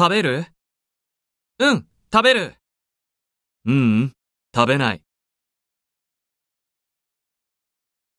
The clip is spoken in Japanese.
食べる？うん、食べる。ううん、食べない。